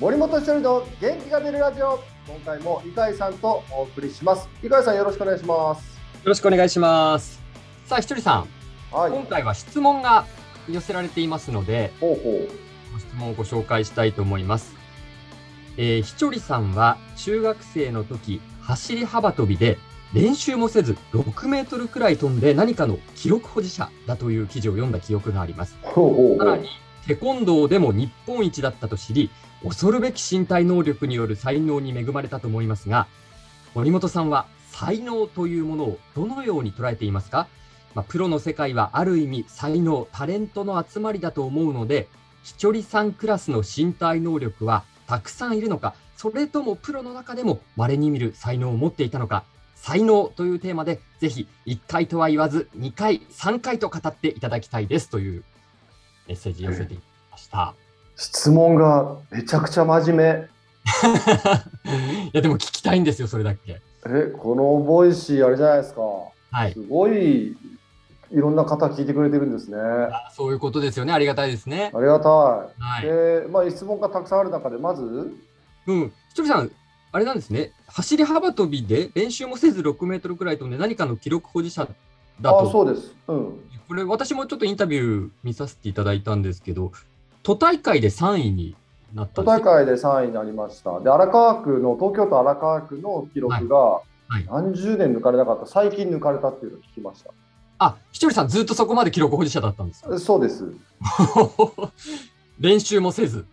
森本一人の元気が出るラジオ。今回も井海さんとお送りします。井海さんよろしくお願いします。よろしくお願いします。さあひとりさん、はい。今回は質問が寄せられていますのでほうほご質問をご紹介したいと思います、えー、ひとりさんは中学生の時走り幅跳びで練習もせず6メートルくらい飛んで何かの記録保持者だという記事を読んだ記憶があります。うほうほうほう。さらにテコンドーでも日本一だったと知り恐るべき身体能力による才能に恵まれたと思いますが森本さんは才能というものをどのように捉えていますか、まあ、プロの世界はある意味才能タレントの集まりだと思うのでひちょりさんクラスの身体能力はたくさんいるのかそれともプロの中でも稀に見る才能を持っていたのか才能というテーマでぜひ1回とは言わず2回3回と語っていただきたいですというメッセージ寄せていました。質問がめちゃくちゃ真面目 いやでも聞きたいんですよそれだけ。えこの Voicy あれじゃないですかはい。すごいいろんな方聞いてくれてるんですねああそういうことですよね。ありがたいですね。りがたい、はい。でまあ質問がたくさんある中でまず？うん。ひとりさん、あれなんですね。走り幅跳びで練習もせず6メートルくらい飛んで何かの記録保持者だあと。そうですうんこれ私もちょっとインタビュー見させていただいたんですけど、都大会で3位になった都大会で3位になりました。で、荒川区の、東京都荒川区の記録が、い何十年抜かれなかった、最近抜かれたっていうのを聞きましあ、ひとりさんずっとそこまで記録保持者だったんですか？た。そうです。練習もせず、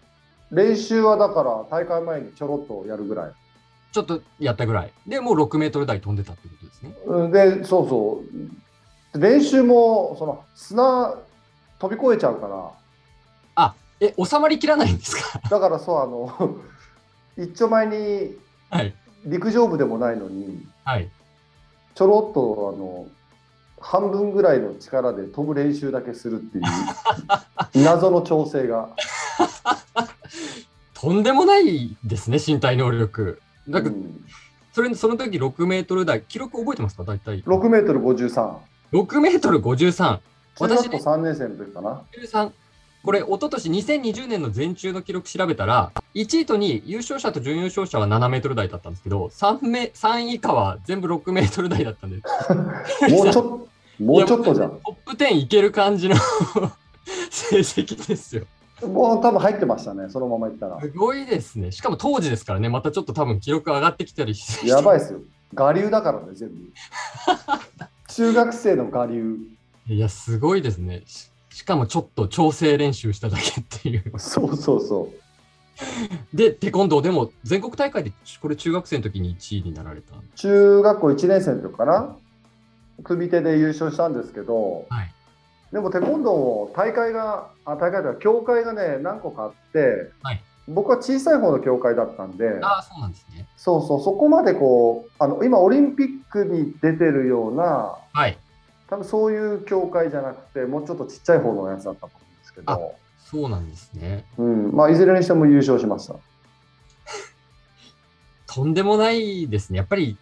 練習はだから、大会前にちょろっとやるぐらい。ちょっとやったぐらい。で、もう6メートル台飛んでたってことですね。うんで、そうそう。練習も、その、砂、飛び越えちゃうから、え、収まりきらないんですか？だからそう、あの、一丁前にはい。陸上部でもないのに、はい。ちょろっと、あの、半分ぐらいの力で飛ぶ練習だけするっていう 謎の調整が。とんでもないですね、身体能力。なんか、うんそれその時6メートル台、記録覚えてますか？大体。6メートル53。6メートル53。中学校私ね3年生の時かな。13これ、一昨年2020年の全中の記録調べたら、1位と2位、優勝者と準優勝者は7メートル台だったんですけど、3, メ3位以下は全部6メートル台だったんで、もうちょっと、もうちょっとじゃん。トップ10いける感じの 成績ですよ。もう多分入ってましたね、そのままいったら。すごいですね。しかも当時ですからね、またちょっと多分記録上がってきたりして。やばいですよ。我流だからね、全部。中学生の我流。いや、すごいですね。ししかもちょっと調整練習しただけっていう。そうそうそう。で、テコンドーでも全国大会でこれ中学生の時に1位になられた。中学校1年生の時かな？組手で優勝したんですけど、はい。でもテコンドーも大会が、あ大会では協会がね、何個かあって、はい僕は小さい方の協会だったんで、ああ、そうなんですね。そうそう、そこまでこう、あの今、オリンピックに出てるような、はい。多分そういう協会じゃなくて、もうちょっとちっちゃい方のやつだったと思うんですけど、そうなんですね。うんまあ、いずれにしても優勝しました。とんでもないですね。やっぱり、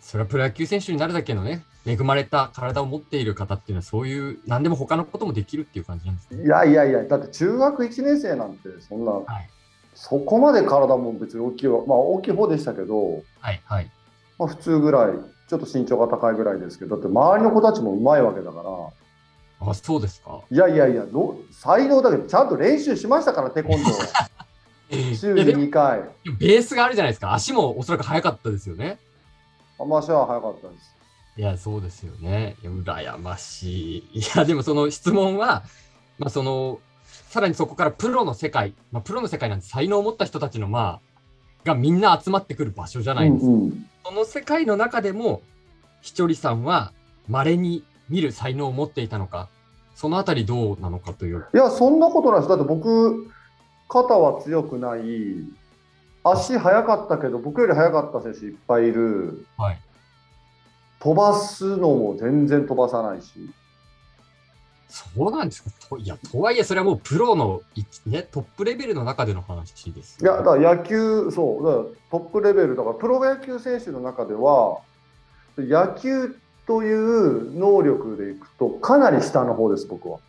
それはプロ野球選手になるだけのね、恵まれた体を持っている方っていうのは、そういう、何でも他のこともできるっていう感じなんですね。いやいやいや、だって中学1年生なんて、そんな、はい。そこまで体も別に大きいわ、まあ大きい方でしたけど、はい。はい。まあ、普通ぐらい、ちょっと身長が高いぐらいですけど、だって周りの子たちもうまいわけだから、あ、そうですか。いやいやいや、ど才能だけど、ちゃんと練習しましたから、テコンドー。週にいやでも2回。ベースがあるじゃないですか。足もおそらく速かったですよね。まあ足は速かったです。いや、そうですよね。羨ましい。いや、でもその質問は、まあその、さらにそこからプロの世界、まあプロの世界なんて才能を持った人たちの、まあ、がみんな集まってくる場所じゃないですか。うんうんその世界の中でも、ひちょりさんは稀に見る才能を持っていたのか、そのあたりどうなのかという。いや、そんなことないです。だって僕、肩は強くない、足速かったけど、僕より速かった選手いっぱいいる、はい。飛ばすのも全然飛ばさないし、そうなんですか？といや、とはいえ、それはもうプロの、いね、トップレベルの中での話ですいや、だから野球、そう、だからトップレベル、だからプロ野球選手の中では、野球という能力でいくと、かなり下の方です、僕は。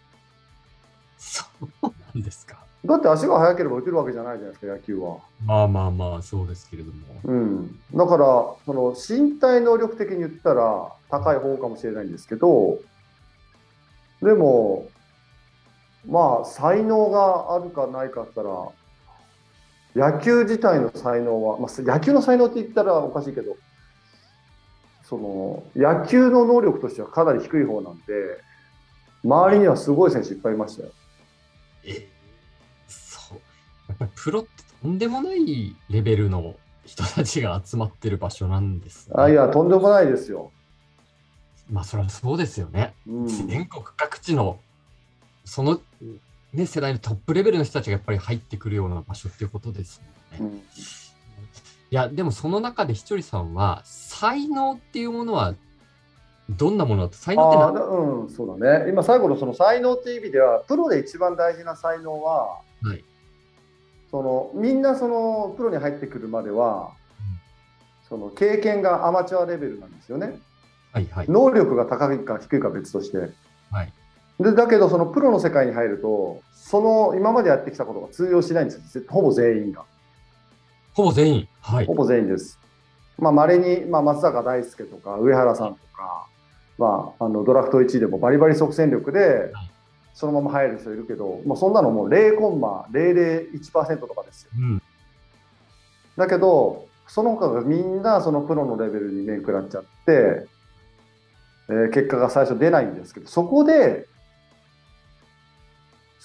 そうなんですか？だって足が速ければ打てるわけじゃないじゃないですか、野球は。まあまあまあ、そうですけれども。うん、だからその身体能力的に言ったら高い方かもしれないんですけどでもまあ才能があるかないかったら野球自体の才能は、まあ、野球の才能って言ったらおかしいけどその野球の能力としてはかなり低い方なんで周りにはすごい選手いっぱいいましたよ。え、そう。やっぱりプロってとんでもないレベルの人たちが集まってる場所なんです、ね。あいやとんでもないですよ。まあ、それはそうですよね。うん全国各地の、その、ね、世代のトップレベルの人たちがやっぱり入ってくるような場所っていうことですよね。うんいや、でもその中でひとりさんは、才能っていうものは、どんなものだと才能ってあ何ーうん、そうだね。今最後のその才能っていう意味では、プロで一番大事な才能は、はいそのみんなそのプロに入ってくるまでは、その経験がアマチュアレベルなんですよね。はいはい。能力が高いか低いかは別として。はいでだけど、そのプロの世界に入ると、その今までやってきたことが通用しないんですよ、ほぼ全員が。ほぼ全員？はいほ。ぼ全員です。まあ、稀に、まあ、松坂大輔とか、上原さんとか、まあ、あのドラフト1位でもバリバリ即戦力で、そのまま入る人いるけど、もうそんなのもう0コンマ001%とかですよ。うん。だけど、その他がみんなそのプロのレベルに面食らっちゃって、えー結果が最初出ないんですけど、そこで、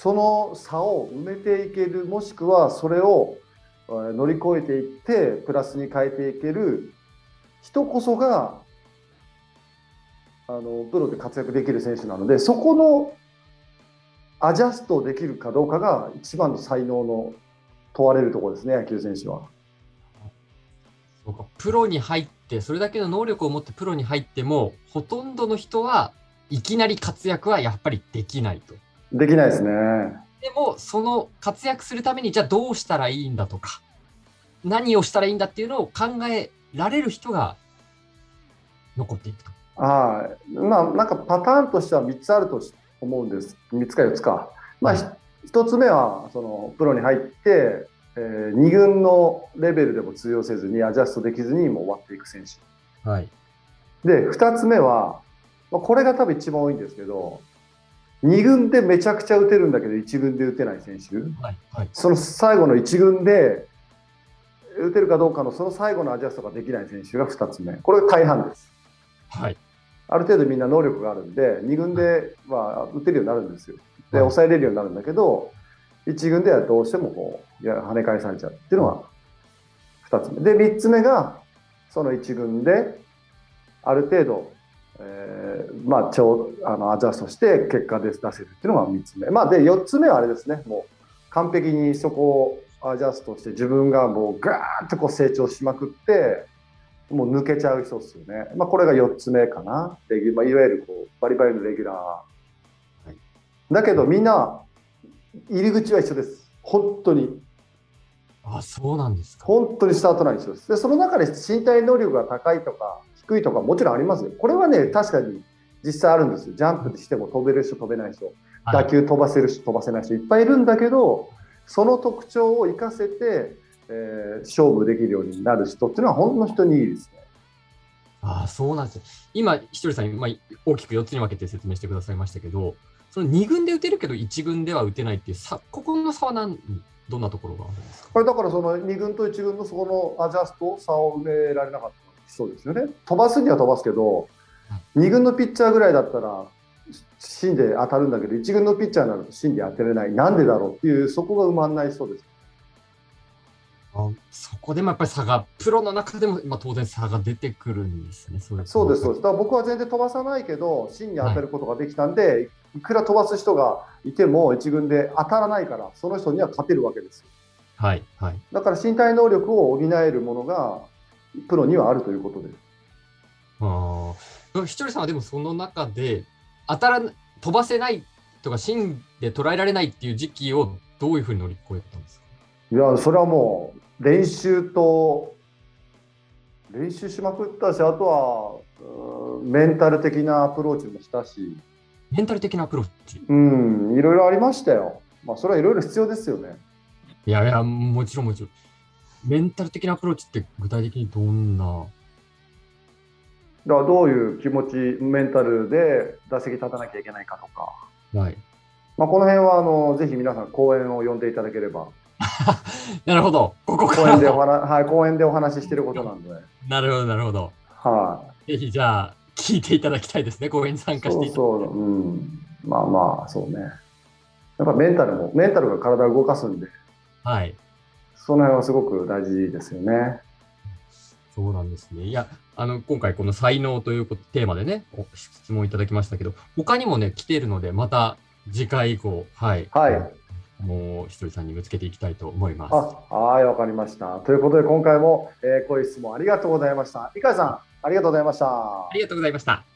その差を埋めていける、もしくはそれを乗り越えていって、プラスに変えていける人こそが、あのプロで活躍できる選手なので、そこのアジャストできるかどうかが一番の才能の問われるところですね、野球選手は。プロに入って、それだけの能力を持ってプロに入っても、ほとんどの人はいきなり活躍はやっぱりできないと。できないですね。でも、その活躍するために、じゃあどうしたらいいんだとか、何をしたらいいんだっていうのを考えられる人が残っていくと。はい。まあ、なんかパターンとしては3つあると思うんです。3つか4つか。まあ、ひ1つ目は、その、プロに入って、え2軍のレベルでも通用せずに、アジャストできずにもう終わっていく選手。はい。で、2つ目は、まあ、これが多分一番多いんですけど、2軍でめちゃくちゃ打てるんだけど、1軍で打てない選手。はい。はい。その最後の1軍で打てるかどうかのその最後のアジャストができない選手が2つ目。これが大半です。はい。ある程度みんな能力があるんで、2軍では打てるようになるんですよ。で、はい抑えれるようになるんだけど、1軍ではどうしてもこういや跳ね返されちゃうっていうのが2つ目。で、3つ目が、その1軍である程度、えーまあ、超あのアジャストして結果で出せるっていうのが3つ目。まあ、で、4つ目はあれですね、もう完璧にそこをアジャストして自分がもうガーッとこう成長しまくって、もう抜けちゃう人ですよね。まあ、これが4つ目かな。レギュまあ、いわゆるこうバリバリのレギュラー。いだけどみんな入り口は一緒です。本当に。あ、そうなんですか。本当にスタートライン一緒です。で、その中で身体能力が高いとか低いとかもちろんありますよ。これはね、確かに実際あるんですよ。ジャンプしても飛べる人、飛べない人、はい打球飛ばせる人、飛ばせない人いっぱいいるんだけど、その特徴を生かせて、えー勝負できるようになる人っていうのはほんの人にいいですね。あそうなんですよ。今、ひとりさん、まあ、大きく4つに分けて説明してくださいましたけど、その2軍で打てるけど1軍では打てないっていう差、ここの差は何、どんなところがあるんですか？これだからその2軍と1軍のそこのアジャスト差を埋められなかったそうですよね。飛ばすには飛ばすけど、2軍のピッチャーぐらいだったら芯で当たるんだけど、1軍のピッチャーになると芯で当てれない。なんでだろうっていう、そこが埋まんないそうです。あそこでもやっぱり差が、プロの中でも、まあ、当然差が出てくるんですね。そうです、そううです。だから僕は全然飛ばさないけど、芯に当てることができたんで、い、くら飛ばす人がいても、1軍で当たらないから、その人には勝てるわけですよ。はい、はい。だから身体能力を補えるものが、プロにはあるということです。ああ。ひとりさんはでもその中で、当たら、飛ばせないとか、芯で捉えられないっていう時期をどういうふうに乗り越えたんですか？いや、それはもう練習と、練習しまくったし、あとは、うんメンタル的なアプローチもしたし、メンタル的なアプローチ？うん、いろいろありましたよ。まあ、それはいろいろ必要ですよね。いやいや、もちろんもちろん。メンタル的なアプローチって具体的にどんな？だからどういう気持ち、メンタルで打席立たなきゃいけないかとか、はい。まあ、この辺はあのぜひ皆さん講演を呼んでいただければ、なるほど。ここか講演でおら。話、はい、講演でお話ししていることなんで、なるほど、なるほど。はぜひじゃあ、聞いていただきたいですね。講演に参い、加していただそうそう、うん、まあまあ、そうね。やっぱメンタルも、メンタルが体を動かすんで、はい。その辺はすごく大事ですよね。そうなんですね。いや、あの、今回この才能というテーマでね、お質問いただきましたけど、他にもね、来ているので、また次回以降、はい。はい。もうひとりさんにぶつけていきたいと思います。あはい、わかりました。ということで、今回も、えー、こういう質問ありがとうございました。井川さん、ありがとうございましたあ。りがとうございました。